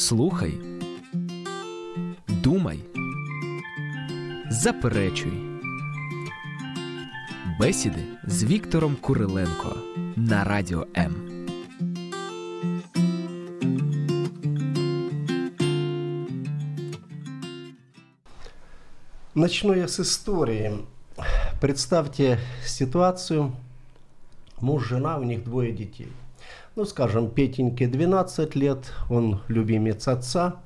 Слухай, думай, заперечуй. Бесіди з Віктором Куриленко на радіо М. Начну я с истории. Представьте ситуацию. Муж, жена, у них двое детей. Ну, скажем, Петеньке 12 лет, он любимец отца,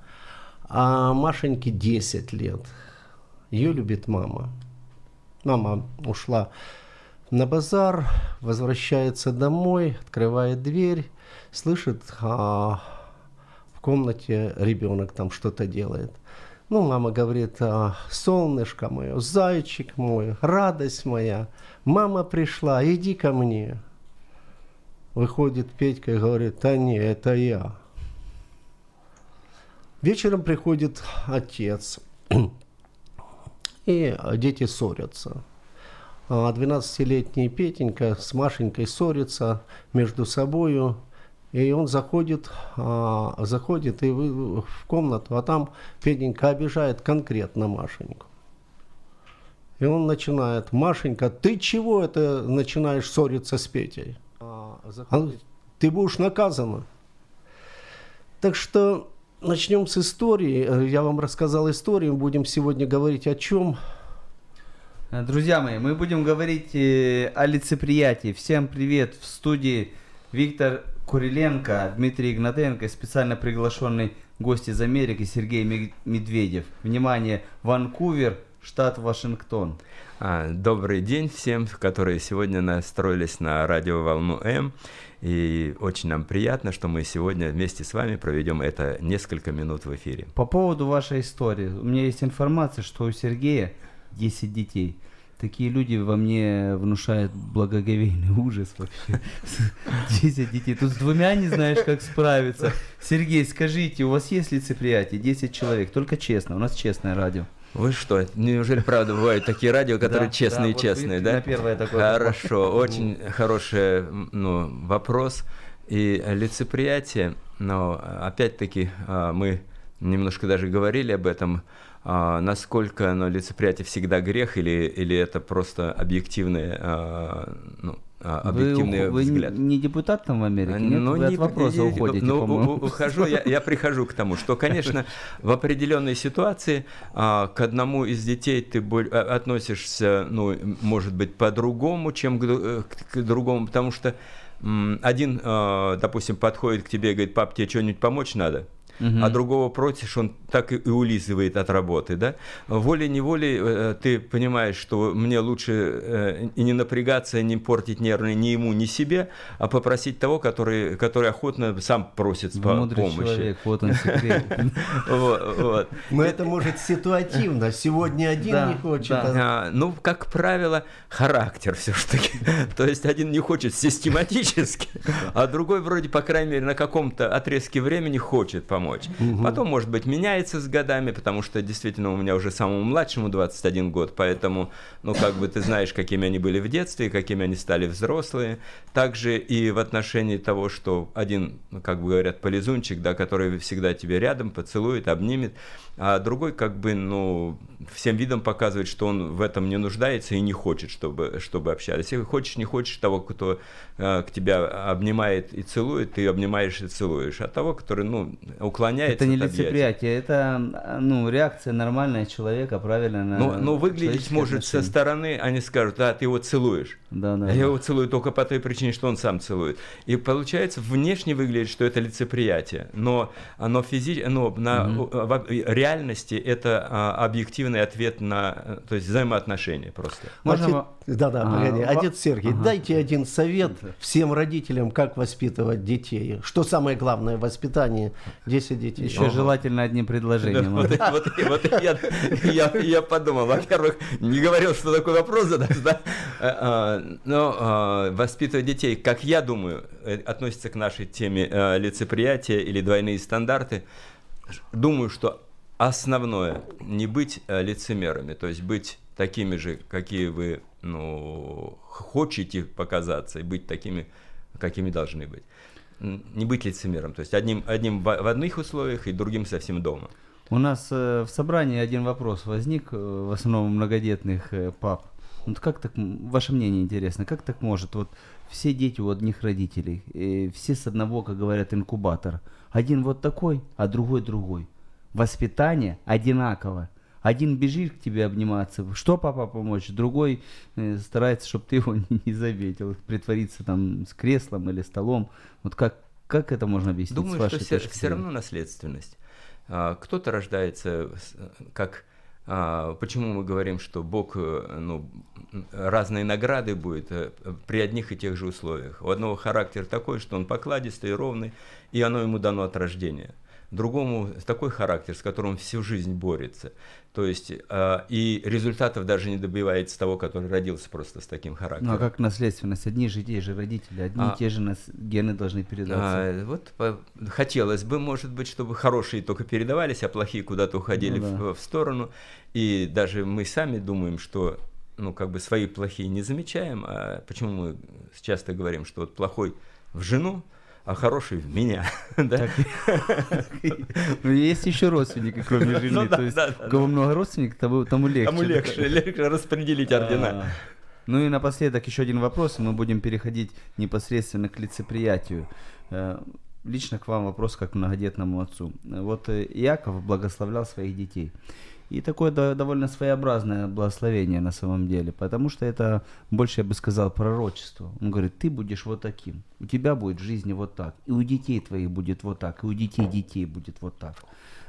а Машеньке 10 лет. Ее любит мама. Мама ушла на базар, возвращается домой, открывает дверь, слышит, а, в комнате ребенок там что-то делает. Ну, мама говорит, а, солнышко мое, зайчик мой, радость моя, мама пришла, иди ко мне. Выходит Петька и говорит, да не, это я. Вечером приходит отец, и дети ссорятся. А 12-летний Петенька с Машенькой ссорится между собою, и он заходит, а, заходит и в комнату, а там Петенька обижает конкретно Машеньку. И он начинает, Машенька, ты чего это начинаешь ссориться с Петей? А, заходит, ты будешь наказана. Так что начнем с истории. Э, Я вам рассказал историю, будем сегодня говорить о чем? Э, Друзья мои, мы будем говорить э, о лицеприятии. Всем привет в студии Виктор Куриленко, Дмитрий Игнатенко и специально приглашенный гость из Америки Сергей Мед- Медведев. Внимание, Ванкувер, штат Вашингтон. А, Добрый день всем, которые сегодня настроились на радиоволну М. И очень нам приятно, что мы сегодня вместе с вами проведем это несколько минут в эфире. По поводу вашей истории. У меня есть информация, что у Сергея 10 детей. Такие люди во мне внушают благоговейный ужас вообще. 10 детей. Тут с двумя не знаешь, как справиться. Сергей, скажите, у вас есть лицеприятие? 10 человек. Только честно. У нас честное радио. Вы что, неужели правда бывают такие радио, которые Да, честные да, первое такое Хорошо, очень хороший ну, вопрос. И лицеприятие, но опять-таки а, мы немножко даже говорили об этом, а, насколько оно лицеприятие всегда грех или, или это просто объективный, а, ну, а, Вы, объективный вы взгляд? не депутат там в Америке? Нет, Ну, вы не- от вопроса не- уходите, ну, по-моему. ухожу, я, я прихожу к тому, что, конечно, в определенной ситуации а, к одному из детей ты боль- а, относишься, ну, может быть, по-другому, чем к, э, к- другому, потому что один, а, допустим, подходит к тебе и говорит, пап, тебе что-нибудь помочь надо? Мгм. а другого просишь, он так и и улизывает от работы, да? Волей-неволей э, ты понимаешь, что мне лучше э, и не напрягаться, не портить нервы ни ему, ни себе, а попросить того, который, который охотно сам просит мудрый помощи. человек, вот он секрет. Вот, вот. Но это может ситуативно. Сегодня один не хочет. да. а А, ну, как правило, характер все-таки. То есть один не хочет систематически, а другой вроде, по крайней мере, на каком-то отрезке времени хочет помочь. Потом, может быть, меняется с годами, потому что действительно у меня уже самому младшему 21 год, поэтому, ну, как бы ты знаешь, какими они были в детстве, какими они стали взрослые. Также и в отношении того, что один, ну, как бы говорят, полизунчик, да, который всегда тебе рядом, поцелует, обнимет, а другой как бы, ну, всем видом показывает, что он в этом не нуждается и не хочет, чтобы, чтобы общались. Если хочешь, не хочешь того, кто к тебя обнимает и целует, ты обнимаешь и целуешь. А того, который, ну, уклоняется Это не лицеприятие, это ну, реакция нормальная человека, правильно? на Ну, ну, выглядеть может со отношения. стороны, они скажут, да, ты его целуешь. Да, да. А да. я его целую только по той причине, что он сам целует. И получается, внешне выглядит, что это лицеприятие, но оно физи... но на в реальности это а, объективный ответ на, э, то есть взаимоотношения просто. Можно Да-да, А, погоди. во- Отец Сергей, Ага. дайте один совет всем родителям, как воспитывать детей. Что самое главное в воспитании 10 детей? Еще желательно одним Да, предложением. вот, вот- вот я, я, я подумал, во-первых, не говорил, что такой вопрос задаст, да? Э, э, Но э, воспитывать детей, как я думаю, относится к нашей теме лицеприятия или двойные стандарты. Думаю, что основное не быть лицемерами, то есть быть такими же, какие вы ну, хотите показаться, и быть такими, какими должны быть. не быть лицемером. То есть одним, одним в, одних условиях и другим совсем дома. У нас э, в собрании один вопрос возник, э, в основном многодетных э, пап. Вот как так, ваше мнение интересно, как так может? Вот все дети у одних родителей, э, все с одного, как говорят, инкубатора. Один вот такой, а другой другой. Воспитание одинаково. Один бежит к тебе обниматься, что папа помочь, другой э, старается, чтобы ты его не, не заметил, притвориться там с креслом или столом. Вот как, как это можно объяснить с Думаю, вашей что все, все равно наследственность. А, Кто-то рождается с- как... а, Почему мы говорим, что Бог э, ну, разные награды будет э, при одних и тех же условиях? У одного характер такой, что он покладистый, ровный, и оно ему дано от рождения. Другому такой характер, с которым всю жизнь борется. То есть а, и результатов даже не добивается того, который родился просто с таким характером. Ну а как наследственность? Одни же те же родители, одни А. и те же нас- гены должны передаться. А, вот по- хотелось бы, может быть, чтобы хорошие только передавались, а плохие куда-то уходили Ну да. в, в сторону. И даже мы сами думаем, что ну, как бы свои плохие не замечаем. А почему мы часто говорим, что вот плохой в жену, а хороший в меня. да? Ну, есть еще родственники, кроме жены. Ну да, То есть, у кого много родственников, тому, тому легче. Кому легче, легче распределить ордена. А. Ну и напоследок еще один вопрос, и мы будем переходить непосредственно к лицеприятию. Э, Лично к вам вопрос как к многодетному отцу. Вот э, Иаков благословлял своих детей. И такое до- довольно своеобразное благословение на самом деле, потому что это больше, я бы сказал, пророчество. Он говорит, ты будешь вот таким, у тебя будет в жизни вот так, и у детей твоих будет вот так, и у детей детей будет вот так.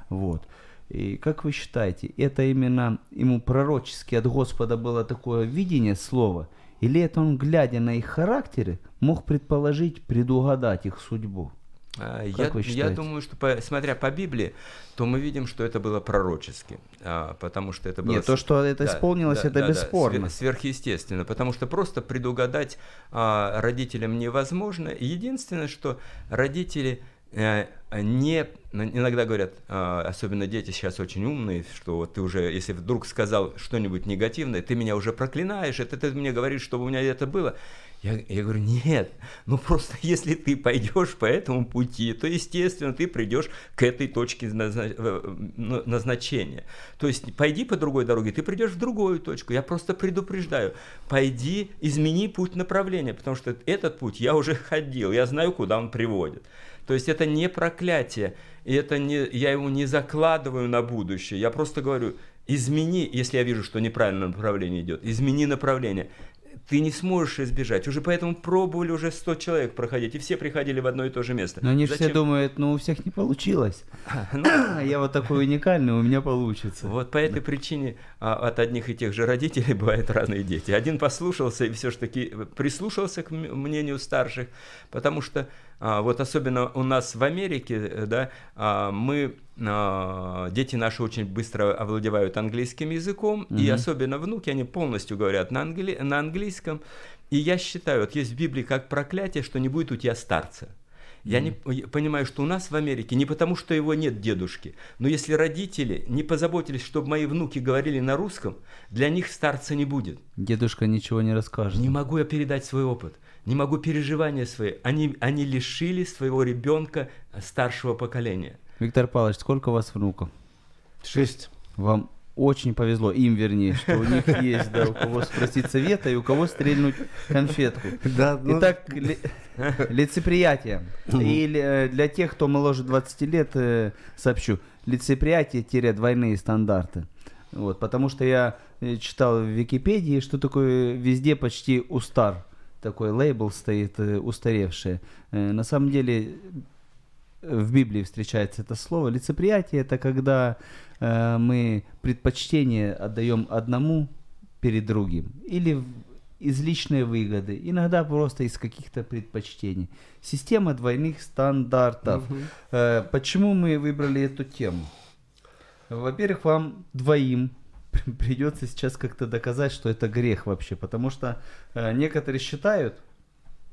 Вот. И как вы считаете, это именно ему пророчески от Господа было такое видение слова, или это он, глядя на их характеры, мог предположить, предугадать их судьбу? А, Как Я, я думаю, что по- смотря по Библии, то мы видим, что это было пророчески, а, потому что это было... Нет, то, что это исполнилось, это бесспорно. свер- сверхъестественно, потому что просто предугадать а, родителям невозможно. Единственное, что родители э, не иногда говорят, а, особенно дети сейчас очень умные, что вот ты уже, если вдруг сказал что-нибудь негативное, ты меня уже проклинаешь, это ты мне говоришь, чтобы у меня это было. Я, я говорю, нет, ну просто если ты пойдешь по этому пути, то, естественно, ты придешь к этой точке э, назначения. То есть пойди по другой дороге, ты придешь в другую точку. Я просто предупреждаю, пойди, измени путь направления, потому что этот путь я уже ходил, я знаю, куда он приводит. То есть это не проклятие, и это не, я его не закладываю на будущее. Я просто говорю, измени, если я вижу, что неправильное направление идет, измени направление. Ты не сможешь избежать. Уже поэтому пробовали уже 100 человек проходить, и все приходили в одно и то же место. Но они же все Зачем? думают, ну у всех не получилось. Ну, я вот такой уникальный, у меня получится. Вот по этой причине а, от одних и тех же родителей бывают разные дети. Один послушался и все-таки прислушался к мнению старших, потому что вот особенно у нас в Америке, э, да, а, мы а, дети наши очень быстро овладевают английским языком, и Мгм. особенно внуки, они полностью говорят на, англи- на английском. И я считаю, вот есть в Библии как проклятие, что не будет у тебя старца. Я не понимаю, что у нас в Америке не потому, что его нет дедушки, но если родители не позаботились, чтобы мои внуки говорили на русском, для них старца не будет. Дедушка ничего не расскажет. Не могу я передать свой опыт, не могу переживания свои. Они, они лишили своего ребенка старшего поколения. Виктор Павлович, сколько у вас внуков? Шесть. Вам очень повезло, им вернее, что у них есть, да, у кого спросить совета и у кого стрельнуть конфетку. Да, ну, Итак, ли- лицеприятие. И э, для тех, кто моложе 20 лет, э, сообщу, лицеприятие-двойные стандарты. Вот, потому что я э, читал в Википедии, что такое везде почти устар. Такой лейбл стоит, устаревший. На самом деле в Библии встречается это слово. Лицеприятие это когда э, мы предпочтение отдаем одному перед другим. Или из личной выгоды, иногда просто из каких-то предпочтений. Система двойных стандартов. Э, почему мы выбрали эту тему? Во-первых, вам двоим придется сейчас как-то доказать, что это грех вообще, потому что э, некоторые считают,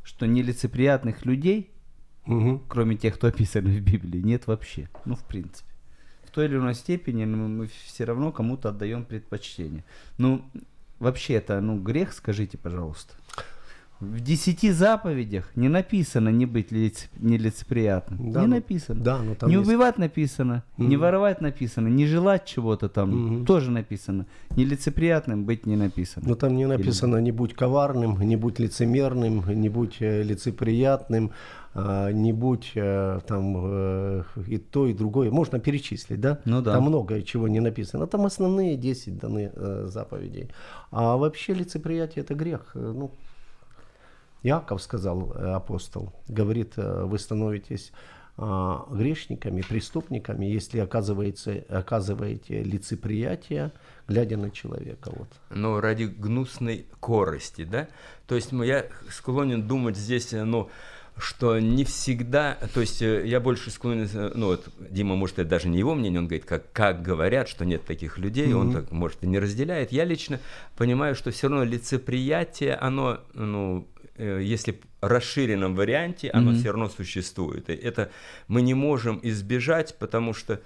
что нелицеприятных людей мгм. кроме тех, кто описаны в Библии, нет вообще. Ну, в принципе. В той или иной степени ну, мы все равно кому-то отдаем предпочтение. Ну, вообще это, ну, грех, скажите, пожалуйста. В десяти заповедях не написано не быть лиц- нелицеприятным. Да, не ну, написано. да, ну там не есть- убивать написано, не воровать написано, не желать чего-то там Мгм. тоже написано. Нелицеприятным быть не написано. Но там не написано «не будь коварным», «не будь лицемерным», «не будь э, лицеприятным», «не будь э, там э, и то, и другое». Можно перечислить, да? Ну да. Там многое чего не написано. Там основные 10 даны э, заповедей. А вообще лицеприятие – это грех. Ну, Иаков сказал, э, апостол, говорит, э, вы становитесь а, грешниками, преступниками, если оказываете, оказываете лицеприятие, глядя на человека. Вот. ну, ради гнусной корости, да? То есть ну, я склонен думать здесь, ну, что не всегда, то есть э, я больше склонен, э, ну вот Дима, может, это даже не его мнение, он говорит, как, как говорят, что нет таких людей, он так, может, и не разделяет. Я лично понимаю, что все равно лицеприятие, оно, ну, э, если в расширенном варианте, оно все равно существует. И это мы не можем избежать, потому что,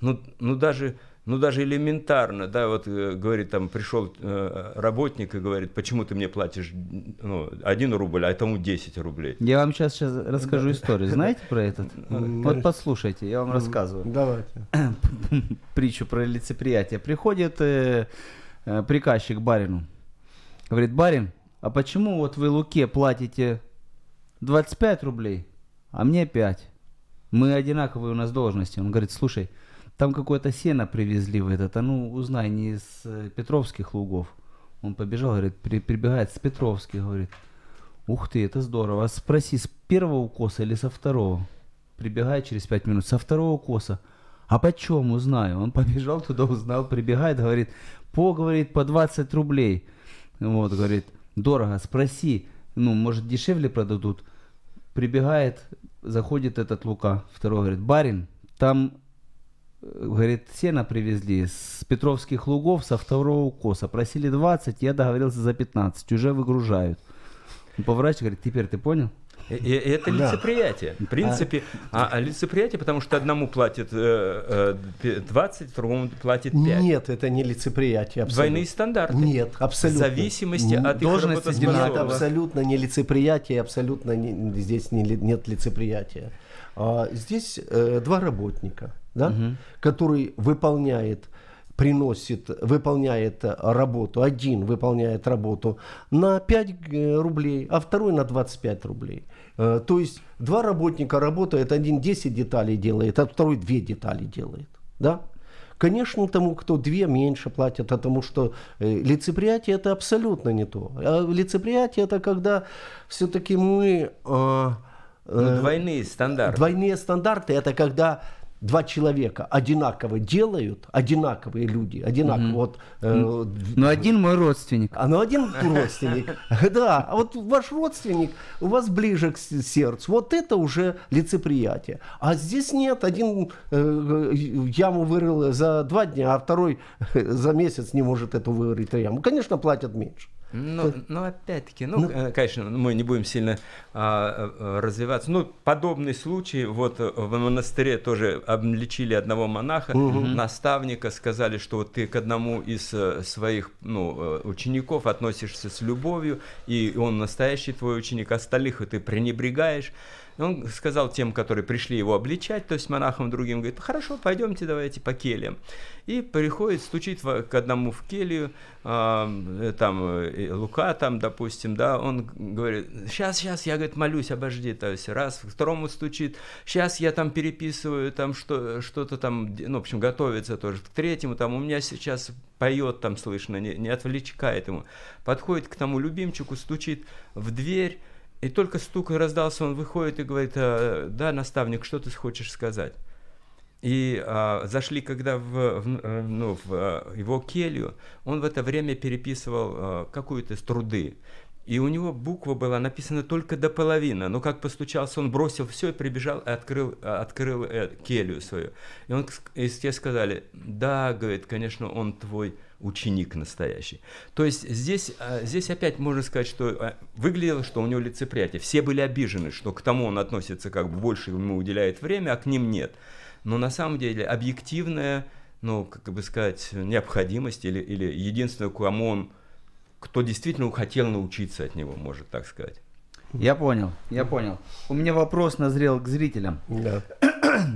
ну, ну даже ну даже элементарно, да, вот э, говорит, там пришел э, работник и говорит, почему ты мне платишь ну, 1 рубль, а тому 10 рублей. Я вам сейчас, сейчас расскажу историю. Знаете про этот? Вот послушайте, я вам рассказываю. Давайте. притчу про лицеприятие. Приходит э, приказчик к барину. Говорит, барин, а почему вот вы Луке платите 25 рублей, а мне 5? Мы одинаковые у нас должности. Он говорит, слушай, там какое-то сено привезли в этот, а ну узнай, не из э, Петровских лугов. Он побежал, говорит, при- прибегает с Петровских, говорит, ух ты, это здорово. А спроси, с первого укоса или со второго? Прибегает через пять минут, со второго укоса. А почем узнаю? Он побежал туда, узнал, прибегает, говорит, по, говорит, по 20 рублей. Вот, говорит, дорого, спроси, ну, может, дешевле продадут. Прибегает, заходит этот Лука, второй, говорит, барин, там, говорит, сено привезли с Петровских лугов со второго укоса. Просили 20, я договорился за 15, уже выгружают. Он поворачивается, говорит, теперь ты понял? И, и это Да. лицеприятие. В принципе, а, а лицеприятие, потому что одному платят э, э, пе- 20, другому платят 5. Нет, это не лицеприятие. абсолютно. Двойные стандарты. Нет, абсолютно. В зависимости от их должность Нет, абсолютно не лицеприятие, абсолютно не- здесь не нет лицеприятия. А, здесь э, два работника, да, который выполняет приносит, выполняет э, работу, один выполняет работу на 5 э, рублей, а второй на 25 рублей. То есть два работника работают, один 10 деталей делает, а второй 2 детали делает. Да? Конечно, тому, кто две, меньше платят, потому что э, лицеприятие это абсолютно не то. А лицеприятие это когда все-таки мы... э, Ну, э, двойные стандарты. Двойные стандарты это когда два человека одинаково делают, одинаковые люди, одинаково. Вот, э, Но один мой родственник. а ну один родственник, да, а вот ваш родственник у вас ближе к сердцу, вот это уже лицеприятие. А здесь нет, один э, яму вырыл за два дня, а второй за месяц не может эту вырыть яму. Конечно, платят меньше. Ну, ну, опять-таки, ну, э, конечно, мы не будем сильно а, э, развиваться. Ну, подобный случай, вот э, в монастыре тоже обличили одного монаха, наставника, сказали, что вот ты к одному из э, своих ну, э, учеников относишься с любовью, и он настоящий твой ученик, остальных и ты пренебрегаешь. И Он сказал тем, которые пришли его обличать, то есть монахам другим, говорит, хорошо, пойдемте давайте по кельям. И приходит, стучит к одному в келью, а, э, там э, Лука, там, допустим, да, он говорит, сейчас, сейчас, я, говорит, молюсь, обожди, то есть раз, второму стучит, сейчас я там переписываю, там что, что-то там, ну, в общем, готовится тоже, к третьему, там, у меня сейчас поет там слышно, не, не отвлечкает ему. Подходит к тому любимчику, стучит в дверь, и только стук раздался, он выходит и говорит, «А, да, наставник, что ты хочешь сказать? И а, зашли, когда в, в, э, ну, в а, его келью, он в это время переписывал а, какую-то с труды. И у него буква была написана только до половины. Но как постучался, он бросил все и прибежал и открыл, открыл э, келью свою. И, он, и те сказали, да, говорит, конечно, он твой ученик настоящий. То есть здесь, а, здесь опять можно сказать, что а, выглядело, что у него лицеприятие. Все были обижены, что к тому он относится как бы больше ему уделяет время, а к ним нет. Но на самом деле объективная, ну, как бы сказать, необходимость или, или единственное, кому он кто действительно хотел научиться от него, может так сказать. Я понял, я понял. У меня вопрос назрел к зрителям. Да.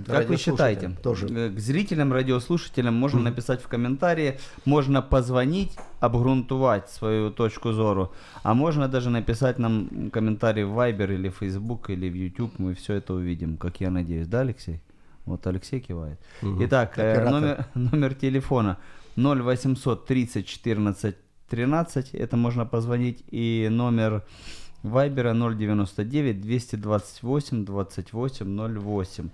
Как вы считаете, Тоже. э, к зрителям, радиослушателям можно написать в комментарии, можно позвонить, обгрунтовать свою точку зору, а можно даже написать нам комментарий в Viber или Facebook или в YouTube, мы все это увидим, как я надеюсь, да, Алексей? Вот Алексей кивает. Итак, э, Оператор. номер, номер телефона 0800 30 14 13, это можно позвонить, и номер Вайбера 099 228 28 08.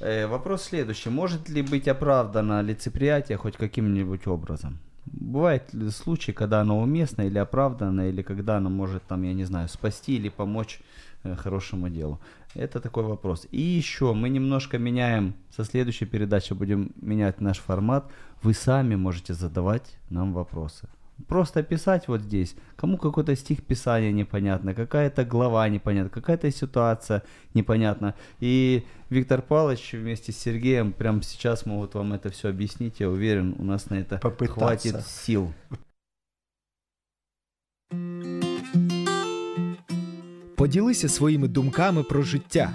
Э, вопрос следующий. Может ли быть оправдано лицеприятие хоть каким-нибудь образом? Бывают ли случаи, когда оно уместно или оправдано, или когда оно может, там, я не знаю, спасти или помочь э, хорошему делу? Это такой вопрос. И еще мы немножко меняем, со следующей передачи будем менять наш формат. Вы сами можете задавать нам вопросы. Просто писать вот здесь. Кому какой-то стих писания непонятно, какая-то глава непонятна, какая-то ситуация непонятна. И Виктор Павлович вместе с Сергеем прямо сейчас могут вам это все объяснить. Я уверен, у нас на это Попытаться. хватит сил. Поділися своїми думками про життя.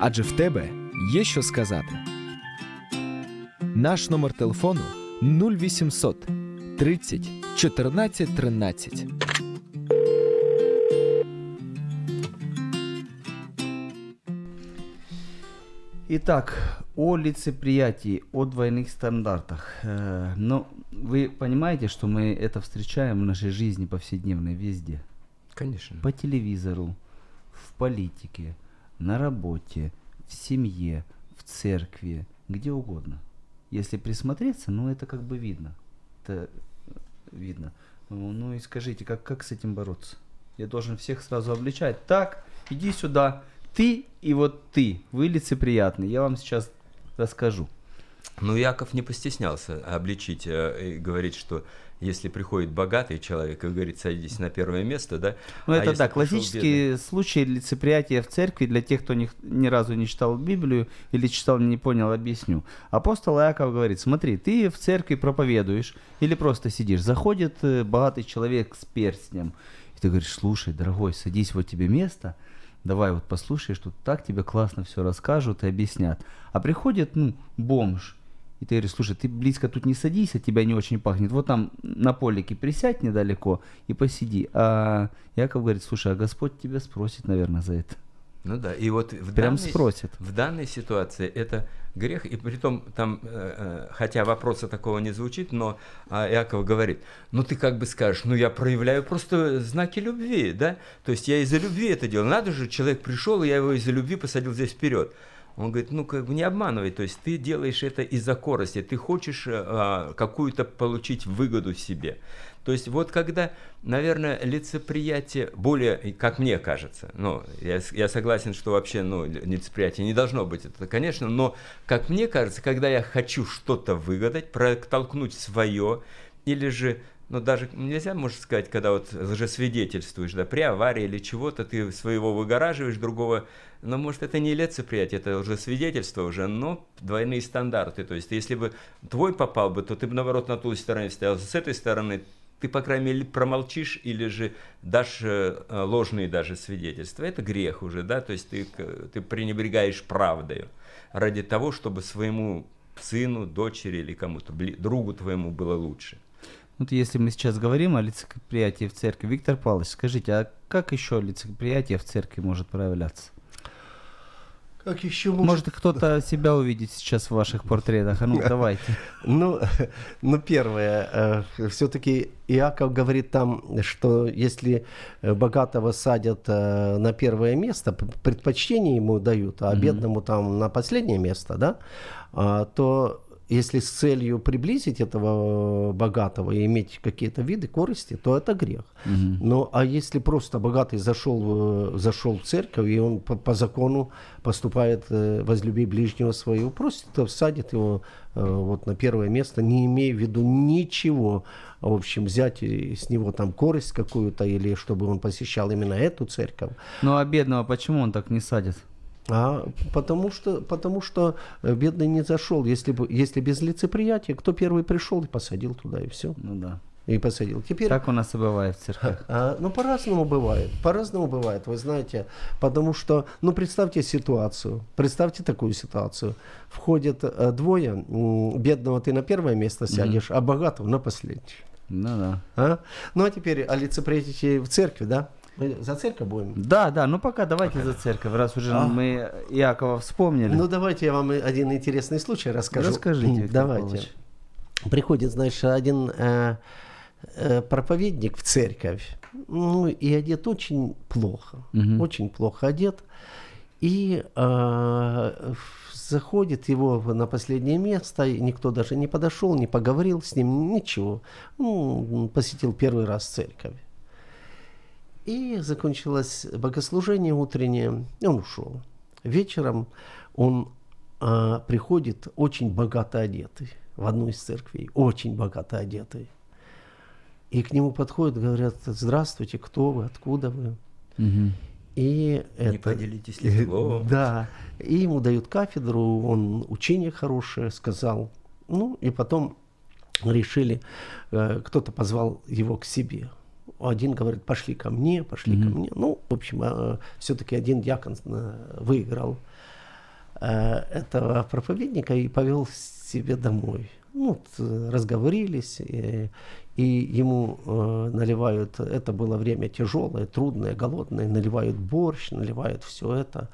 Адже в тебе є що сказати. Наш номер телефону 0800 30 14 13. Итак, о лицеприятии, о двойных стандартах. Э, Но вы понимаете, что мы это встречаем в нашей жизни повседневной везде. Конечно. По телевизору, в политике, на работе, в семье, в церкви, где угодно. Если присмотреться, ну это как бы видно. Это видно. Ну ну и скажите, как, как с этим бороться? Я должен всех сразу обличать. Так, иди сюда. Ты и вот ты. Вы лицеприятный. Я вам сейчас расскажу. Ну, Яков не постеснялся обличить э, и говорить, что если приходит богатый человек и говорит, садитесь на первое место, да? Ну, а это да, классический случай лицеприятия в церкви для тех, кто ни, ни разу не читал Библию или читал, не понял, объясню. Апостол Иаков говорит, смотри, ты в церкви проповедуешь или просто сидишь, заходит э, богатый человек с перстнем, и ты говоришь, слушай, дорогой, садись, вот тебе место, давай вот послушаешь, тут так тебе классно все расскажут и объяснят. А приходит, ну, бомж, и ты говоришь, слушай, ты близко тут не садись, от тебя не очень пахнет. Вот там на полике присядь недалеко и посиди. А Яков говорит, слушай, а Господь тебя спросит, наверное, за это. Ну да, и вот в Прям данной, спросит. в данной ситуации это грех, и притом там, э, э, хотя вопроса такого не звучит, но а, Иаков говорит, ну ты как бы скажешь, ну я проявляю просто знаки любви, да, то есть я из-за любви это делаю, надо же, человек пришел, и я его из-за любви посадил здесь вперед. Он говорит, ну как бы не обманывай, то есть ты делаешь это из-за корости, ты хочешь э, а, какую-то получить выгоду себе. То есть вот когда, наверное, лицеприятие более, как мне кажется, ну, я, я согласен, что вообще, ну, лицеприятие не должно быть, это, конечно, но, как мне кажется, когда я хочу что-то выгадать, протолкнуть свое, или же, ну, даже нельзя, можно сказать, когда вот лжесвидетельствуешь, да, при аварии или чего-то, ты своего выгораживаешь, другого, но, может, это не лицеприятие, это лжесвидетельство уже, но двойные стандарты, то есть, если бы твой попал бы, то ты бы, наоборот, на той стороне стоял, с этой стороны ты, по крайней мере, промолчишь или же дашь э, ложные даже свидетельства. Это грех уже, да, то есть ты, ты пренебрегаешь правдою ради того, чтобы своему сыну, дочери или кому-то, другу твоему было лучше. Вот если мы сейчас говорим о лицеприятии в церкви, Виктор Павлович, скажите, а как еще лицеприятие в церкви может проявляться? Как еще может... Может кто-то себя увидит сейчас в ваших портретах? А ну, давайте. Ну, ну первое, все-таки Иаков говорит там, что если э, богатого садят э, на первое место, предпочтение ему дают, а бедному там на последнее место, да, а, то если с целью приблизить этого э, богатого и иметь какие-то виды корысти, то это грех. Ну, а если просто богатый зашел, в- зашел в церковь, и он по, по закону поступает э, возлюби ближнего своего, просто садит его э, вот на первое место, не имея в виду ничего, в общем, взять с него там корость какую-то, или чтобы он посещал именно эту церковь. Ну а бедного почему он так не садит? А потому что, потому что э, бедный не зашел. Если, бы, если без лицеприятия, кто первый пришел и посадил туда, и все. Ну да. и посадил. Теперь Так у нас и бывает в церквях. а, ну, по-разному бывает. По-разному бывает, вы знаете. Потому что, ну, представьте ситуацию. Представьте такую ситуацию. Входят э, двое. Бедного ты на первое место сядешь, а богатого на последнее. Ну да. А? Ну, а теперь олицепретите в церкви, да? Мы за церковь будем? Да, да, ну пока давайте за церковь, раз уже А. мы Иакова вспомнили. Ну, давайте я вам один интересный случай расскажу. Расскажите, Давайте. Павлович. Приходит, знаешь, один э, э, проповедник в церковь, ну, и одет очень плохо, Мгм. очень плохо одет, и э, заходит его на последнее место, и никто даже не подошел, не поговорил с ним, ничего. Ну, посетил первый раз церковь. И закончилось богослужение утреннее, и он ушел. Вечером он а, приходит очень богато одетый в одну из церквей, очень богато одетый. И к нему подходят, говорят, здравствуйте, кто вы, откуда вы? Мгм. И Не это- поделитесь ли словом? Да. И ему дают кафедру, он учение хорошее сказал. Ну, и потом решили, э, кто-то позвал его к себе. Один говорит, пошли ко мне, пошли ко мне. Ну, в общем, все-таки один диакон э, выиграл э, этого проповедника и повел себе домой. Ну, э, разговорились, э, и ему э, наливают, это было время тяжелое, трудное, голодное, наливают борщ, наливают все это.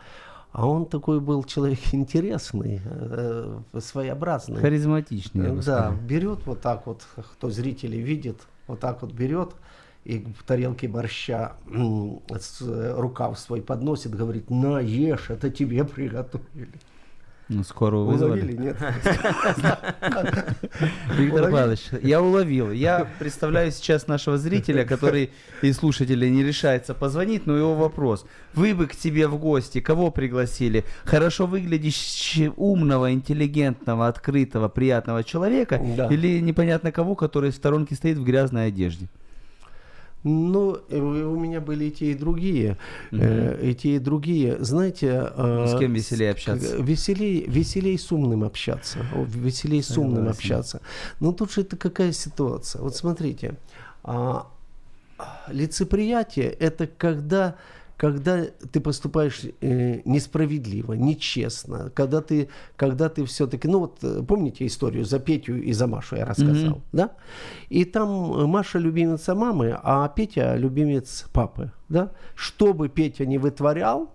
А он такой был человек интересный, э, своеобразный. Харизматичный, Да, берет вот так вот, кто зрители видит, вот так вот берет и в тарелке борща с- рукав свой подносит, говорит, на, ешь, это тебе приготовили. Ну, Уловили, вызвали. нет? Виктор Уловили? Павлович, я уловил. Я представляю сейчас нашего зрителя, который и слушателя не решается позвонить, но его вопрос. Вы бы к тебе в гости кого пригласили? Хорошо выглядящего, умного, интеллигентного, открытого, приятного человека? Да. Или непонятно кого, который в сторонке стоит в грязной одежде? Ну, э, у меня были и те, и другие. Э, И те, и другие. Знаете... э, Ну, с кем веселее общаться? Веселей, веселей с умным общаться. О, Веселей с умным Согласен. общаться. Но тут же это какая ситуация? Вот смотрите. а, лицеприятие – это когда, когда ты поступаешь э, несправедливо, нечестно, когда ты, когда ты все-таки, ну вот э, помните историю за Петю и за Машу я рассказал, Мгм. да? И там э, Маша любимица мамы, а Петя любимец папы, да? Что бы Петя не вытворял,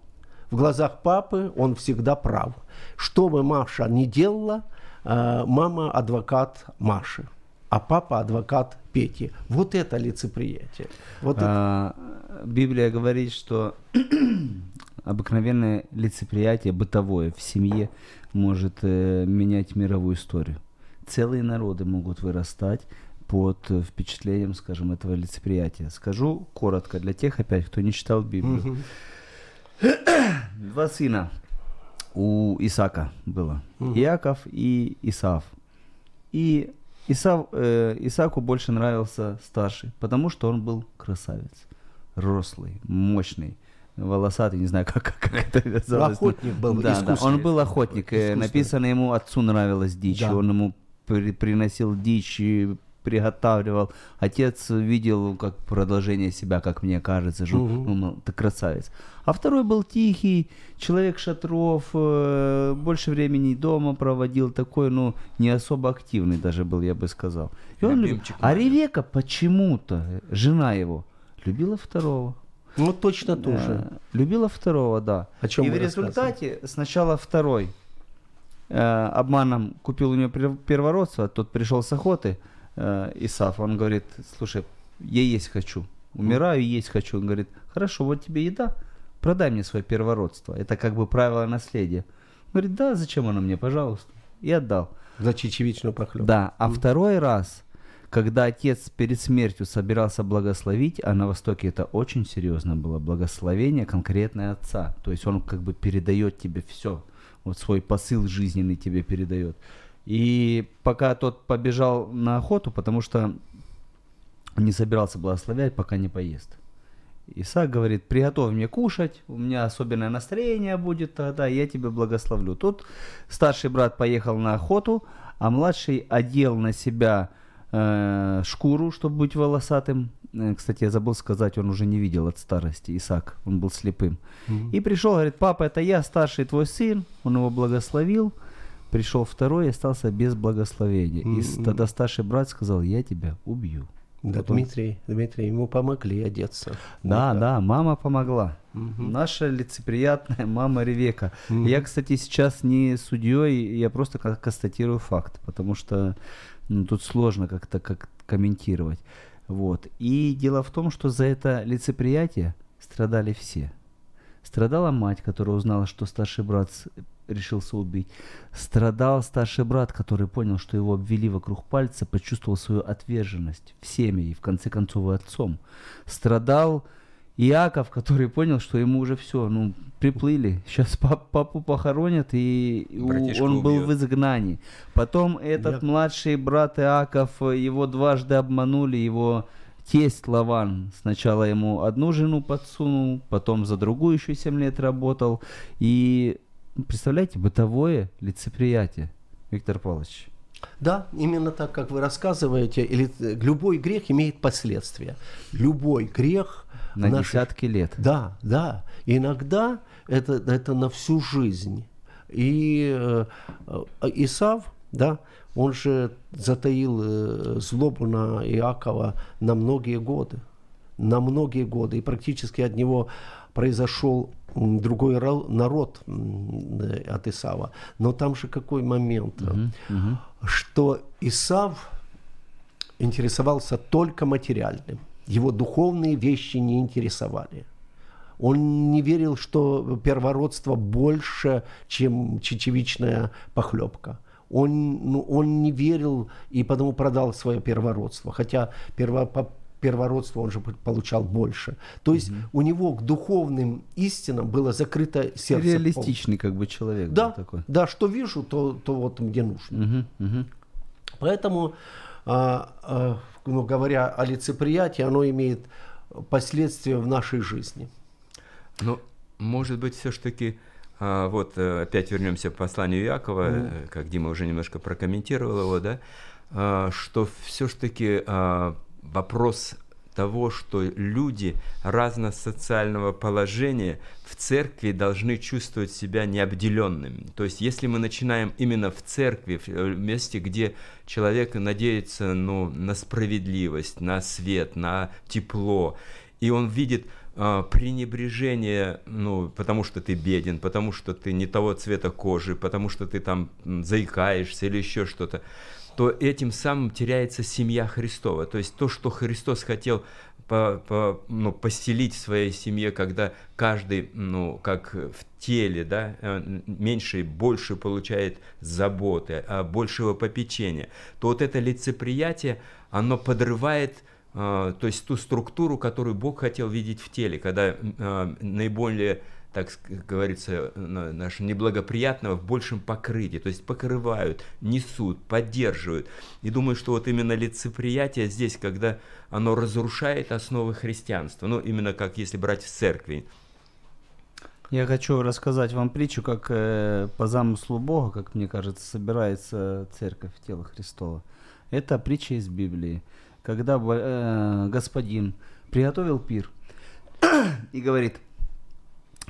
в глазах папы он всегда прав. Что бы Маша не делала, э, мама адвокат Маши, а папа адвокат Пети. Вот это лицеприятие. Вот это. А, Библия говорит, что обыкновенное лицеприятие бытовое в семье может э, менять мировую историю. Целые народы могут вырастать под впечатлением, скажем, этого лицеприятия. Скажу коротко для тех, опять, кто не читал Библию. Мгм. Два сына у Исака было. Иаков и Исав. И Исав, э, Исаку больше нравился старший, потому что он был красавец. Рослый, мощный, волосатый, не знаю, как, как это называлось. Охотник был, Да, да, он был охотник. э. Написано, ему отцу нравилась дичь, Да. он ему при- приносил дичь приготавливал. Отец видел как продолжение себя, как мне кажется, Мгм. ну, мол, ты красавец. А второй был тихий, человек шатров, э, больше времени дома проводил, такой, ну, не особо активный даже был, я бы сказал. И он люб- Любимчик А. Ревека почему-то, жена его, любила второго. Ну, точно. Э, Любила второго, да. О чем И в результате сначала второй э, обманом купил у нее пер- первородство, тот пришел с охоты, э, Исаф, он говорит, слушай, я есть хочу, умираю, есть хочу. Он говорит, хорошо, вот тебе еда, продай мне свое первородство. Это как бы правило наследия. Он говорит, да, зачем оно мне, пожалуйста. И отдал. За чечевичную похлебку. Да, а второй раз, когда отец перед смертью собирался благословить, а на Востоке это очень серьезно было, благословение конкретное отца. То есть он как бы передает тебе все, вот свой посыл жизненный тебе передает. И пока тот побежал на охоту, потому что не собирался благословлять, пока не поест. Исаак говорит, приготовь мне кушать, у меня особенное настроение будет тогда, я тебе благословлю. Тут старший брат поехал на охоту, а младший одел на себя э, шкуру, чтобы быть волосатым. Э, Кстати, я забыл сказать, он уже не видел от старости, Исаак, он был слепым. И пришел, говорит, папа, это я, старший твой сын, он его благословил. Пришел второй и остался без благословения. И Мгм. тогда старший брат сказал, я тебя убью. Да, Вот он- Дмитрий, Дмитрий, ему помогли одеться. Да, Вот да, мама помогла. Мгм. Наша лицеприятная мама Ревека. Мгм. Я, кстати, сейчас не судьей, я просто ко- констатирую факт, потому что ну, тут сложно как-то как комментировать. Вот. И дело в том, что за это лицеприятие страдали все. Страдала мать, которая узнала, что старший брат решился убить. Страдал старший брат, который понял, что его обвели вокруг пальца, почувствовал свою отверженность всеми и в конце концов и отцом. Страдал Иаков, который понял, что ему уже все, ну, приплыли. Сейчас папу похоронят, и у- Братишка он был убьет. в изгнании. Потом этот Я- младший брат Иаков, его дважды обманули, его тесть Лаван сначала ему одну жену подсунул, потом за другую еще 7 лет работал. И представляете, бытовое лицеприятие, Виктор Павлович. Да, именно так, как вы рассказываете, или э, любой грех имеет последствия. Любой грех На нашей- десятки лет. Да, да. Иногда это, это на всю жизнь. И э, э, Исав, да, он же затаил э, злобу на Иакова на многие годы. На многие годы. И практически от него произошел другой народ э, от Исава. Но там же какой момент, Мгм. что Исав интересовался только материальным. Его духовные вещи не интересовали. Он не верил, что первородство больше, чем чечевичная похлебка. Он, ну, он не верил и потому продал свое первородство. Хотя перво, первородство он же получал больше. То есть у него к духовным истинам было закрыто сердце. полностью. Реалистичный как бы человек был Да, такой. да, что вижу, то, то вот мне нужно. Мгм, мгм. Поэтому, а, а, ну, говоря о лицеприятии, оно имеет последствия в нашей жизни. Ну, может быть, все-таки, вот э, опять вернемся к посланию Якова, э, как Дима уже немножко прокомментировал его, да, а, что все-таки вопрос того, что люди разно-социального положения в церкви должны чувствовать себя необделенными. То есть, если мы начинаем именно в церкви, в э, месте, где человек надеется ну, на справедливость, на свет, на тепло, и он видит а, пренебрежение, ну, потому что ты беден, потому что ты не того цвета кожи, потому что ты там заикаешься или еще что-то, то этим самым теряется семья Христова. То есть то, что Христос хотел по, по, ну, поселить в своей семье, когда каждый, ну, как в теле, да, э, меньше и больше получает заботы, а большего попечения, то вот это лицеприятие, оно подрывает а, то есть ту структуру, которую Бог хотел видеть в теле, когда а, наиболее, так говорится, на- наше неблагоприятного в большем покрытии, то есть покрывают, несут, поддерживают. И думаю, что вот именно лицеприятие здесь, когда оно разрушает основы христианства, ну именно как если брать в церкви. Я хочу рассказать вам притчу, как э, по замыслу Бога, как мне кажется, собирается церковь тела Христова. Это притча из Библии, когда э, господин приготовил пир и говорит,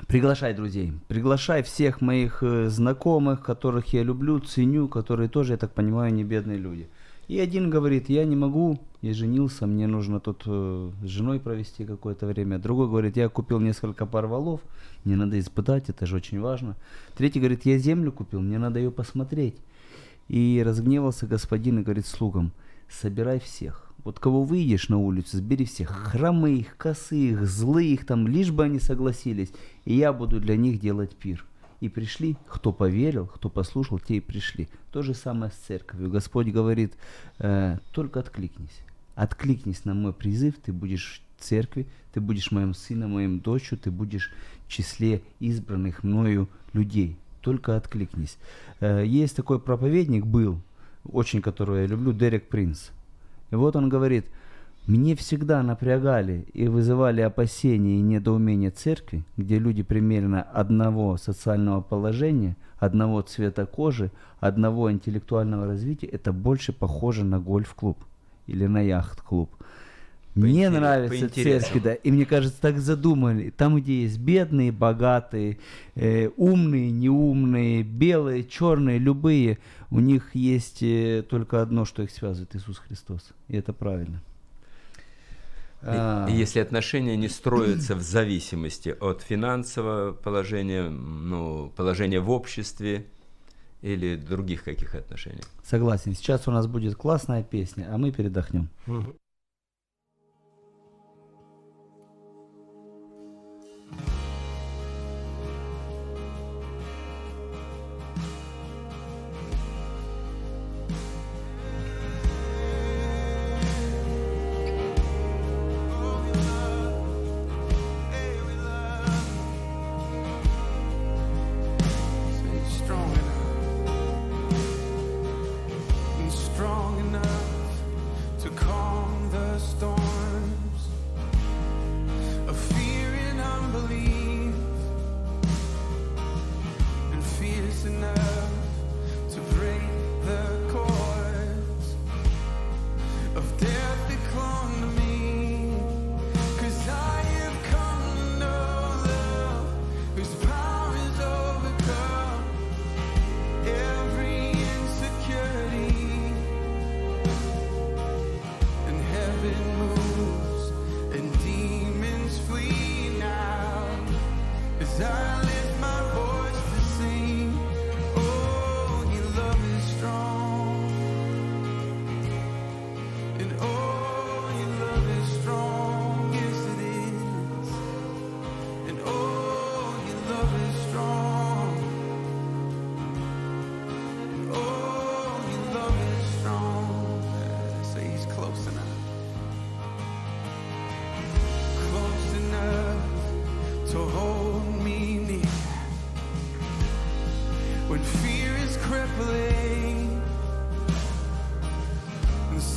приглашай друзей, приглашай всех моих э, знакомых, которых я люблю, ценю, которые тоже, я так понимаю, не бедные люди. И один говорит, я не могу, я женился, мне нужно тут э, с женой провести какое-то время. Другой говорит, я купил несколько пар валов, мне надо испытать, это же очень важно. Третий говорит, я землю купил, мне надо ее посмотреть. И разгневался господин и говорит слугам, собирай всех. Вот кого выйдешь на улицу, сбери всех, хромых, косых, злых, там, лишь бы они согласились, и я буду для них делать пир. И пришли, кто поверил, кто послушал, те и пришли. То же самое с церковью. Господь говорит, э, только откликнись. Откликнись на мой призыв, ты будешь в церкви, ты будешь моим сыном, моим дочью, ты будешь в числе избранных мною людей. Только откликнись. Э, есть такой проповедник, был, очень которого я люблю, Дерек Принц. И вот он говорит, мне всегда напрягали и вызывали опасения и недоумение церкви, где люди примерно одного социального положения, одного цвета кожи, одного интеллектуального развития, это больше похоже на гольф-клуб. или на яхт-клуб. Мне интерес- нравятся церкви, да. И мне кажется, так задумали. Там, где есть бедные, богатые, э, умные, неумные, белые, черные, любые, у них есть э, только одно, что их связывает, Иисус Христос. И это правильно. И- А, если отношения не строятся в зависимости от финансового положения, ну, положения в обществе или других каких отношений. Согласен. Сейчас у нас будет классная песня, а мы передохнем. Мгм.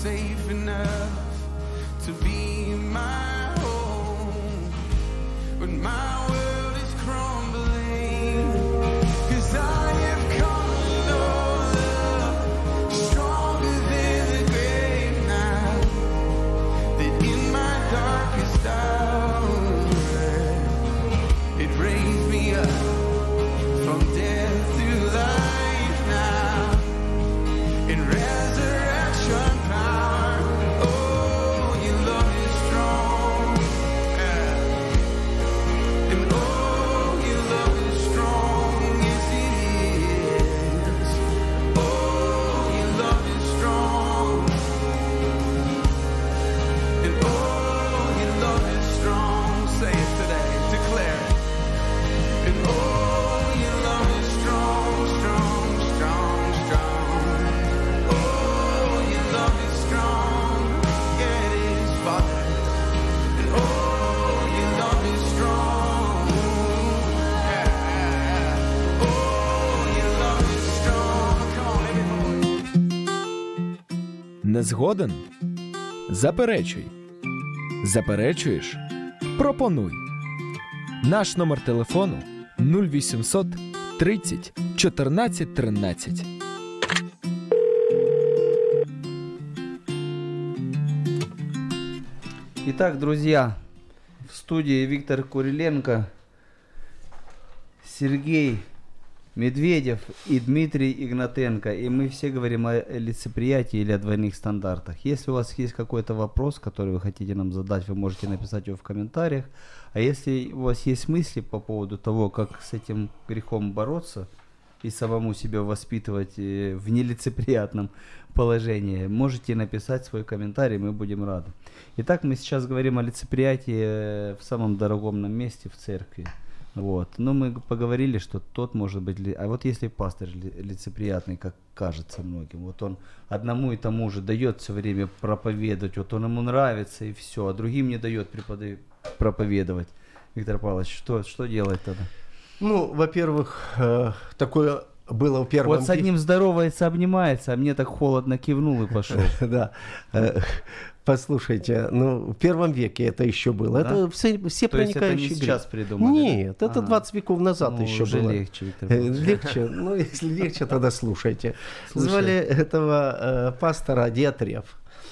Safe enough згоден? Заперечуй. Заперечуєш? Пропонуй. Наш номер телефону 0800 30 14 13. Итак, друзья, в студии Виктор Куриленко, Сергей Медведев и Дмитрий Игнатенко. И мы все говорим о лицеприятии или о двойных стандартах. Если у вас есть какой-то вопрос, который вы хотите нам задать, вы можете написать его в комментариях. А если у вас есть мысли по поводу того, как с этим грехом бороться и самому себя воспитывать э, в нелицеприятном положении, можете написать свой комментарий, мы будем рады. Итак, мы сейчас говорим о лицеприятии э, в самом дорогом нам месте, в церкви. Вот. Но мы г- поговорили, что тот может быть... ли- А вот если пастор ли- лицеприятный, как кажется многим, вот он одному и тому же дает все время проповедовать, вот он ему нравится и все, а другим не дает препода- проповедовать. Виктор Павлович, что, что делать тогда? Ну, во-первых, э, такое было в первом... Вот с одним здоровается, обнимается, а мне так холодно кивнул и пошел. Да. Послушайте, ну, в первом веке это еще было. Да? Это все, все То есть это проникающие не грех. сейчас придумали? Нет, это А. 20 веков назад Ну, еще уже было. легче, Виктор Э. Легче? Ну, если легче, тогда слушайте. Слушай. Звали этого э, пастора Диатреф.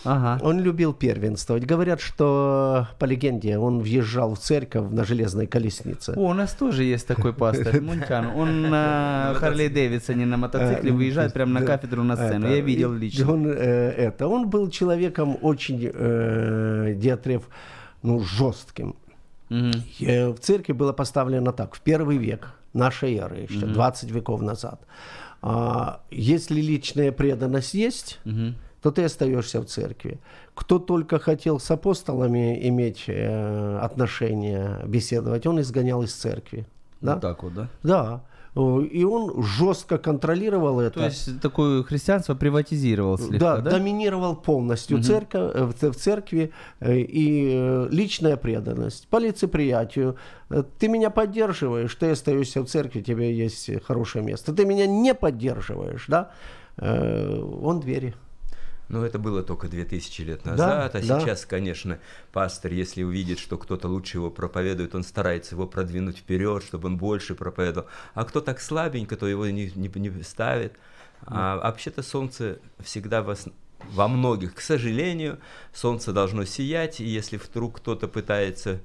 Ага. Он любил первенствовать. Говорят, что по легенде он въезжал в церковь на железной колеснице. О, у нас тоже есть такой пастор, Мунтян. Он на Харли Дэвидсоне на мотоцикле Э, выезжает прямо на кафедру на сцену. Я видел лично. Он, э, это, он был человеком очень э, Диатреф, ну, жестким. В церкви было поставлено так, в первый век нашей эры, еще 20 веков назад. А, если личная преданность есть. То ты остаешься в церкви. Кто только хотел с апостолами иметь э, отношения, беседовать, он изгонял из церкви. Да? Вот так вот, да? Да. И он жестко контролировал это. То есть такое христианство приватизировал слегка, да, да? доминировал полностью церковь, э, в церкви э, и э, личная преданность по лицеприятию. Ты меня поддерживаешь, ты остаешься в церкви, у тебя есть хорошее место. Ты меня не поддерживаешь, да? Вон двери. Ну, это было только 2000 лет назад, а да. сейчас, конечно, пастор, если увидит, что кто-то лучше его проповедует, он старается его продвинуть вперед, чтобы он больше проповедовал. А кто так слабенько, то его не, не- не ставит. А вообще-то солнце всегда в ос- во многих, к сожалению, солнце должно сиять, и если вдруг кто-то пытается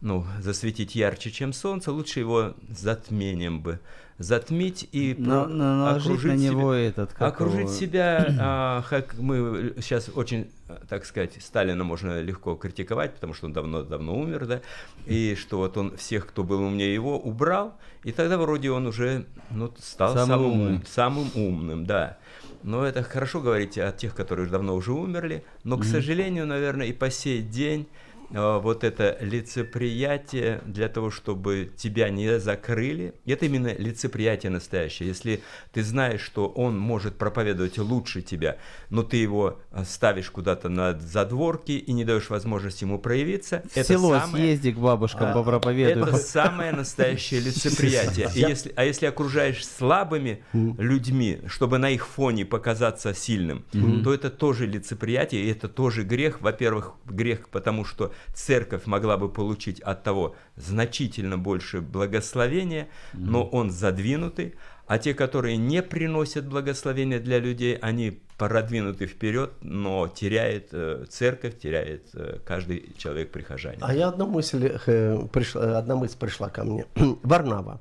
ну, засветить ярче, чем солнце, лучше его затмением бы затмить и На- на- окружить на него себя- этот, как окружить его- себя, а, как мы сейчас очень, так сказать, Сталина можно легко критиковать, потому что он давно-давно умер, да, и что вот он всех, кто был умнее его, убрал, и тогда вроде он уже ну, стал самым, умный. ум- самым умным, да. Но это хорошо говорить о тех, которые давно уже умерли, но, к сожалению, наверное, и по сей день вот это лицеприятие для того, чтобы тебя не закрыли, это именно лицеприятие настоящее. Если ты знаешь, что он может проповедовать лучше тебя, но ты его э, ставишь куда-то на задворки и не даешь возможности ему проявиться, В это село самое- съезди к бабушкам, а, попроповедуй. Это самое настоящее лицеприятие. И если, а если окружаешь слабыми людьми, чтобы на их фоне показаться сильным, то это тоже лицеприятие, и это тоже грех. Во-первых, грех, потому что церковь могла бы получить от того значительно больше благословения, но он задвинутый. А те, которые не приносят благословения для людей, они продвинуты вперед, но теряет э, церковь, теряет э, каждый человек прихожанин. А я одна мысль, э, пришла, одна мысль пришла ко мне. Варнава.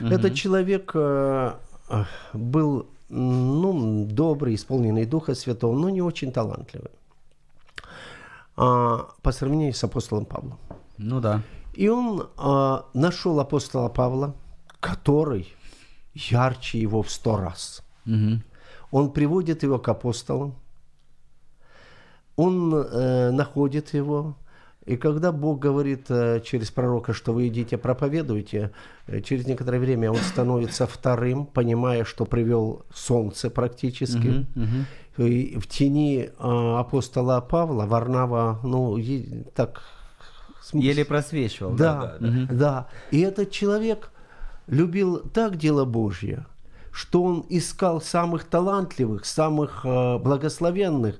Этот человек был ну, добрый, исполненный Духа Святого, но не очень талантливый. А, по сравнению с апостолом Павлом. Ну да. И он а, нашел апостола Павла, который ярче его в сто раз. Мгм. Он приводит его к апостолам, он э, находит его, и когда Бог говорит э, через пророка, что вы идите проповедуйте, э, через некоторое время он становится вторым, понимая, что привел солнце практически. Мгм. И в тени э, апостола Павла Варнава, ну, так... Еле просвечивал. да, да, да, Мгм. И этот человек любил так дело Божье, что он искал самых талантливых, самых э, благословенных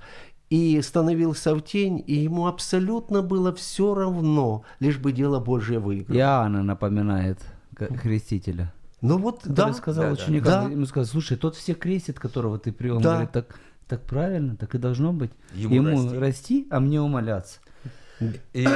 и становился в тень, и ему абсолютно было все равно, лишь бы дело Божье выиграло. Иоанна напоминает к- христителя. Ну вот, да, сказал да, да. ученикам, Да. ему сказал, слушай, тот всех крестит, которого ты привел. Да. говорит, так, так правильно, так и должно быть. Ему Ему, расти. расти. а мне умоляться. И,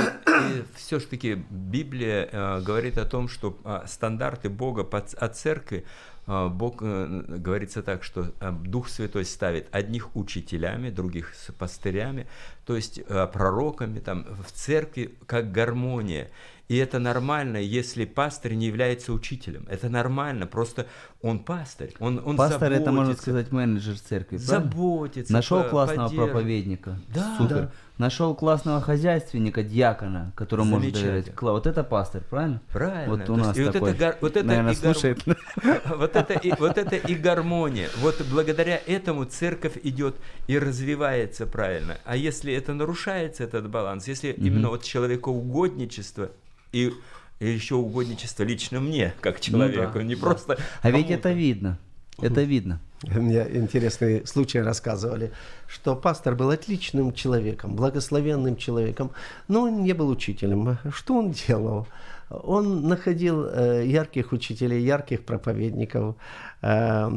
все-таки Библия э, говорит о том, что а, стандарты Бога по ц- от церкви, а, Бог э, говорится так, что а, Дух Святой ставит одних учителями, других пастырями, то есть а, пророками, там, в церкви как гармония. И это нормально, если пастырь не является учителем. Это нормально, просто он пастырь. Он, он Пастор это, можно сказать, менеджер церкви. заботится. Нашел по- классного проповедника. Да. Супер. Да. Нашел классного хозяйственника, диакона, которому может доверять. Вот это пастор, правильно? Правильно. Вот у есть нас и вот такой, это гар- вот это наверное, и гар- слушает. Вот это, и, вот это и гармония. Вот благодаря этому церковь идет и развивается правильно. А если это нарушается, этот баланс, если именно вот человекоугодничество и, и еще угодничество лично мне, как человеку, да, не просто А ведь это видно. Это видно. Мне интересный случай рассказывали, что пастор был отличным человеком, благословенным человеком, но он не был учителем. Что он делал? Он находил э, ярких учителей, ярких проповедников, э,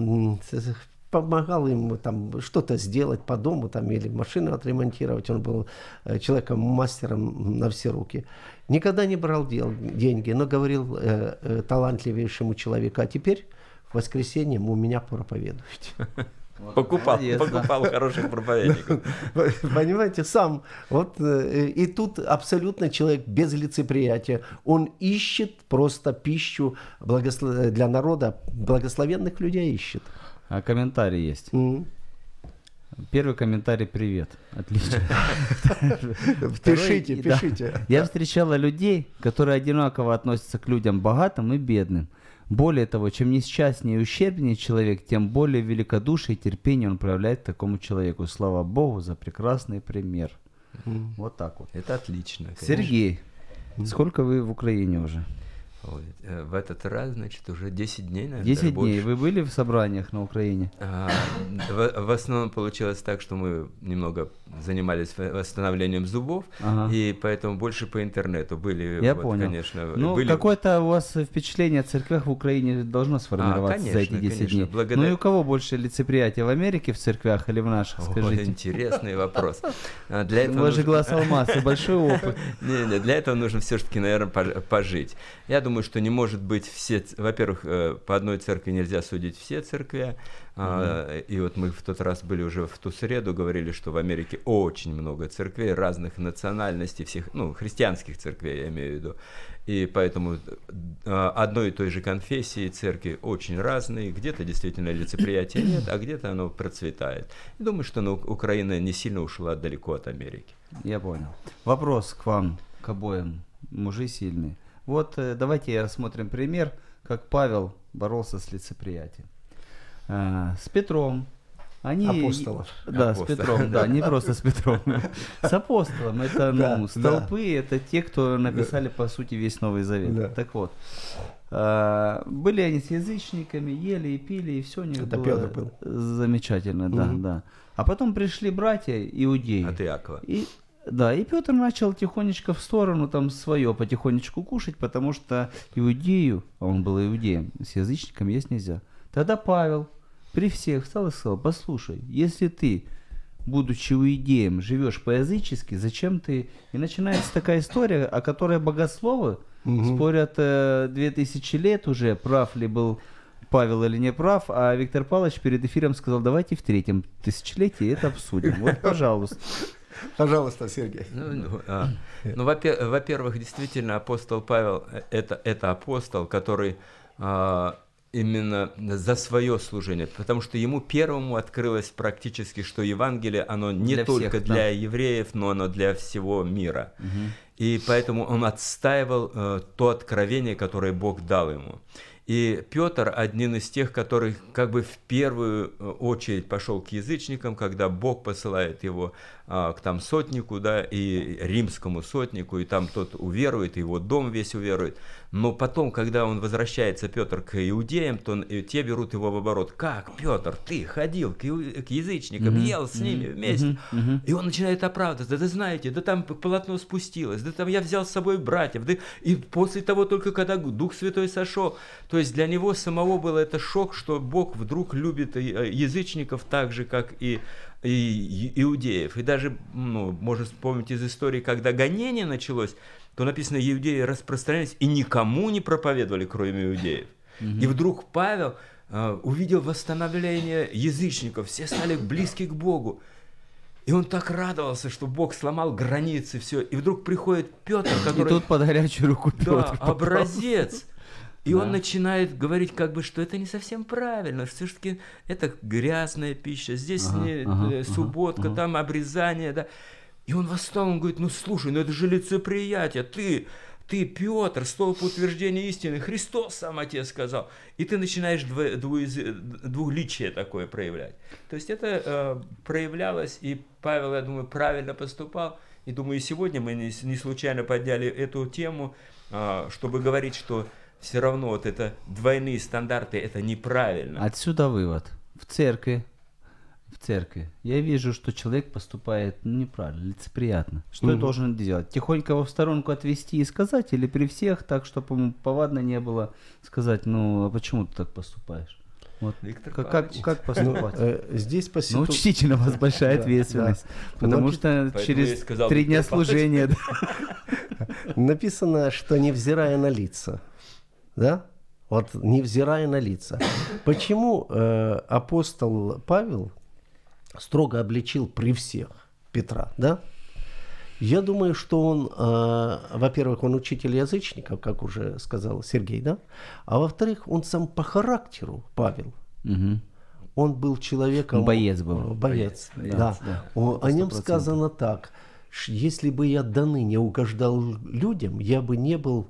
помогал им там что-то сделать по дому там, или машину отремонтировать. Он был э, человеком-мастером на все руки. Никогда не брал дел, деньги, но говорил э, э, талантливейшему человеку, а теперь в воскресенье у меня проповедуете. Покупал, Молодец, да. покупал хороших проповедников. Понимаете, сам. Вот, э, и тут абсолютно человек без лицеприятия. Он ищет просто пищу для народа, благословенных людей ищет. А комментарий есть. М. Первый комментарий привет. Отлично. Пишите, пишите. Я встречала людей, которые одинаково относятся к людям богатым и бедным. Более того, чем несчастнее и ущербнее человек, тем более великодушие и терпение он проявляет такому человеку. Слава Богу за прекрасный пример. Вот так вот. Это отлично. Сергей, сколько вы в Украине уже? Ой, э, в этот раз, значит, уже 10 дней, наверное. 10 даже дней. больше. Вы были в собраниях на Украине? А, в, в основном получилось так, что мы немного занимались восстановлением зубов, Ага. и поэтому больше по интернету были, Я вот, понял. конечно, Ну, были... какое-то у вас впечатление о церквях в Украине должно сформироваться за конечно, эти 10 конечно. дней. Благодаря- Ну и у кого больше лицеприятия, в Америке в церквях или в наших, Ой, скажите? интересный вопрос. А, Для У этого вас же глаз алмаз и большой опыт. Не, не, для этого нужно все-таки, наверное, пожить. Я думаю, что не может быть все... Во-первых, э, по одной церкви нельзя судить все церкви. А, И вот мы в тот раз были уже в ту среду, говорили, что в Америке очень много церквей разных национальностей, всех, ну, христианских церквей, я имею в виду. И поэтому э, одной и той же конфессии церкви очень разные. Где-то действительно лицеприятия нет, а где-то оно процветает. И думаю, что ну, Украина не сильно ушла далеко от Америки. Я понял. Вопрос к вам, к обоим. Мужи сильные. Вот э, давайте рассмотрим пример, как Павел боролся с лицеприятием. А, С Петром. Они... Апостолов. Да, Апостол. с Петром, да, не просто с Петром. С апостолом. Это, ну, столпы, это те, кто написали, по сути, весь Новый Завет. Так вот, а, были они с язычниками, ели и пили, и все у них Это было Петр был. замечательно, да, Мгм. да. А потом пришли братья иудеи. От Иакова. И, да, и Петр начал тихонечко в сторону там свое потихонечку кушать, потому что иудею, а он был иудеем, с язычником есть нельзя. Тогда Павел при всех встал и сказал, послушай, если ты, будучи иудеем, живешь по-язычески, зачем ты... И начинается такая история, о которой богословы спорят э, две тысячи лет уже, прав ли был Павел или не прав, а Виктор Павлович перед эфиром сказал, давайте в третьем тысячелетии это обсудим. Вот, пожалуйста. Пожалуйста, Сергей. Ну, ну, а, ну, во-пе- во-первых, действительно, апостол Павел это, это апостол, который а, именно за свое служение, потому что ему первому открылось практически, что Евангелие, оно не Для только всех, да. для евреев, но оно для всего мира. И поэтому он отстаивал э, то откровение, которое Бог дал ему. И Петр один из тех, который как бы в первую э, очередь пошел к язычникам, когда Бог посылает его а, к там сотнику, да, и римскому сотнику, и там тот уверует, его дом весь уверует. Но потом, когда он возвращается, Петр, к иудеям, то те берут его в оборот. Как, Петр, ты ходил к, к язычникам, ел с ними вместе? И он начинает оправдываться. Да знаете, да там полотно спустилось, да там я взял с собой братьев, да и после того только когда Дух Святой сошел. То есть для него самого было это шок, что Бог вдруг любит э, язычников так же, как и, и и- иудеев. И даже, ну, можно вспомнить из истории, когда гонение началось, то написано, иудеи распространялись и никому не проповедовали, кроме иудеев. И вдруг Павел э, увидел восстановление язычников, все стали близки к Богу. И он так радовался, что Бог сломал границы, все. И вдруг приходит Петр, И который... тут под горячую руку Петр Да, попал. образец. И Да. он начинает говорить, как бы, что это не совсем правильно, что все-таки это грязная пища, здесь Ага, не, ага, э, ага, субботка, ага. там обрезание, да. И он восстал, он говорит, ну слушай, ну это же лицеприятие, ты, ты, Петр, столб утверждения истины, Христос сам о тебе сказал. И ты начинаешь дво- двуязы- двуличие такое проявлять. То есть это э, проявлялось, и Павел, я думаю, правильно поступал. И думаю, и сегодня мы не, не случайно подняли эту тему, а, чтобы говорить, что все равно вот это двойные стандарты, это неправильно. Отсюда вывод. В церкви, в церкви, я вижу, что человек поступает ну, неправильно, лицеприятно. Что я Мгм. должен делать? Тихонько его в сторонку отвести и сказать, или при всех, так, чтобы ему повадно не было сказать, ну, а почему ты так поступаешь? Вот Виктор как, как, как Ну, поступать? э, здесь по Ну, ситу- учтите, на вас большая Да, ответственность. да. Потому Ну, что я через сказал три дня служения... да. написано, что невзирая на лица. Да? Вот невзирая на лица. Почему э, апостол Павел строго обличил при всех Петра, да? Я думаю, что он, э, во-первых, он учитель язычников, как уже сказал Сергей, да? А во-вторых, он сам по характеру, Павел, Мгм. он был человеком... Боец был. Боец, Боец, да. да. О, о нем 100%. сказано так. Если бы я до ныне угождал людям, я бы не был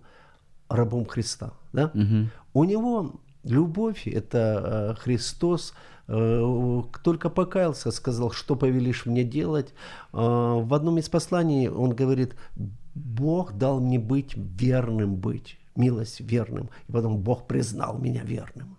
рабом Христа. Да? Мгм. У него любовь, это э, Христос, только покаялся, сказал, что повелишь мне делать. Э, в одном из посланий он говорит, Бог дал мне быть верным быть, милость верным. И потом Бог признал меня верным.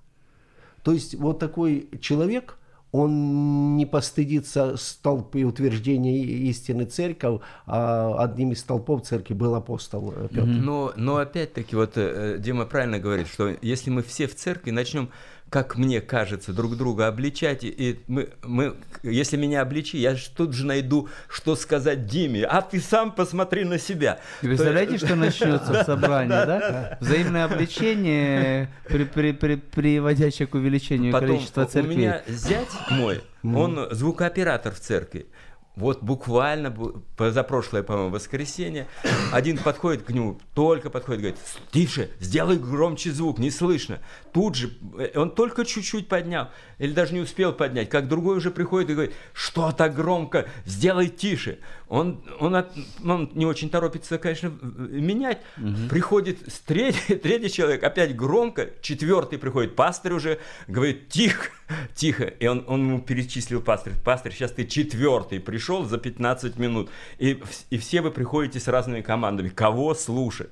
То есть вот такой человек, он не постыдится столб и утверждения истины церковь, а одним из столпов церкви был апостол э, Петр. Но, но опять-таки, вот э, Дима правильно говорит, что если мы все в церкви начнем, как мне кажется, друг друга обличать, и- мы, мы, если меня обличи, я тут же найду, что сказать Диме, а ты сам посмотри на себя. Вы Представляете, что начнется в собрании, да? Взаимное обличение, при- при- при- приводящее к увеличению количества у церквей. меня зять мой, он звукооператор в церкви. Вот буквально бу- позапрошлое, по-моему, воскресенье, один подходит к нему, только подходит, говорит, тише, сделай громче звук, не слышно. Тут же, э, он только чуть-чуть поднял, или даже не успел поднять, как другой уже приходит и говорит, что так громко, сделай тише. Он, он, от- он не очень торопится, конечно, менять. Приходит с третий, третий человек, опять громко, четвертый приходит, пастырь уже говорит, тихо, тихо. И он, он ему перечислил пастырь, пастырь, сейчас ты четвертый пришел за 15 минут. И, и все вы приходите с разными командами. Кого слушать?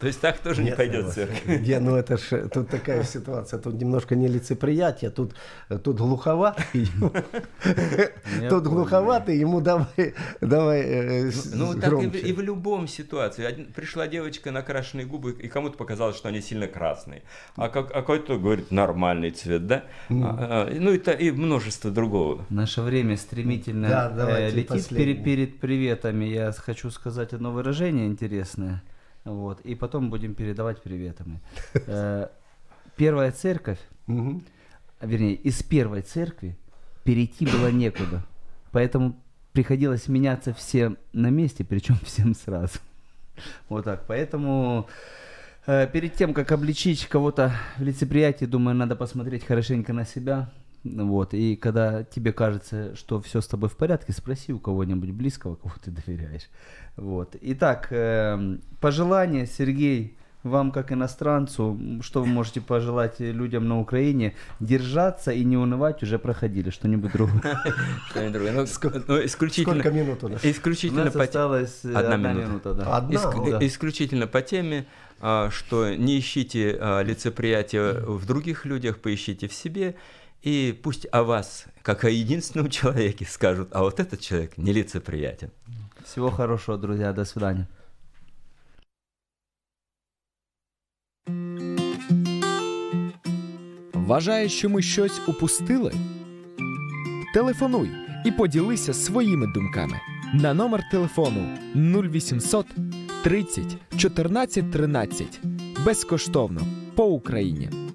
То есть так тоже не пойдет церковь. Не, ну это ж тут такая ситуация, тут немножко нелицеприятие, тут, тут глуховатый, тут глуховатый, ему давай, давай э, Ну, так и в, в любом ситуации. Пришла девочка на крашеные губы, и кому-то показалось, что они сильно красные. А, а какой-то говорит, нормальный цвет, да? А, а, ну, это и множество другого. Наше время стремительно э, летит перед приветами. Я хочу сказать одно выражение интересное. Вот, и потом будем передавать приветы мы. Э, Первая церковь, вернее, из первой церкви перейти было некуда. Поэтому приходилось меняться всем на месте, причем всем сразу. Вот так. Поэтому э, перед тем, как обличить кого-то в лицеприятии, думаю, надо посмотреть хорошенько на себя. Вот. И когда тебе кажется, что все с тобой в порядке, спроси у кого-нибудь близкого, кого ты доверяешь. Вот. Итак, эм, пожелания, Сергей, вам как иностранцу, что вы можете пожелать людям на Украине? Держаться и не унывать уже проходили, что-нибудь другое. Что-нибудь другое. Ну, ну, исключительно, Сколько минут у нас? У исключительно нас по те- осталось э, Одна одна минута. минута. да. Одна? Иск- Да. Исключительно по теме, а, что не ищите а, лицеприятия в других людях, поищите в себе, и пусть о вас, как о единственном человеке, скажут, а вот этот человек нелицеприятен. Всего хорошего, друзья. До свидания. Вважаєш, що ми щось упустили? Телефонуй і поділися своїми думками на номер телефону 0800 30 14 13 безкоштовно по Україні.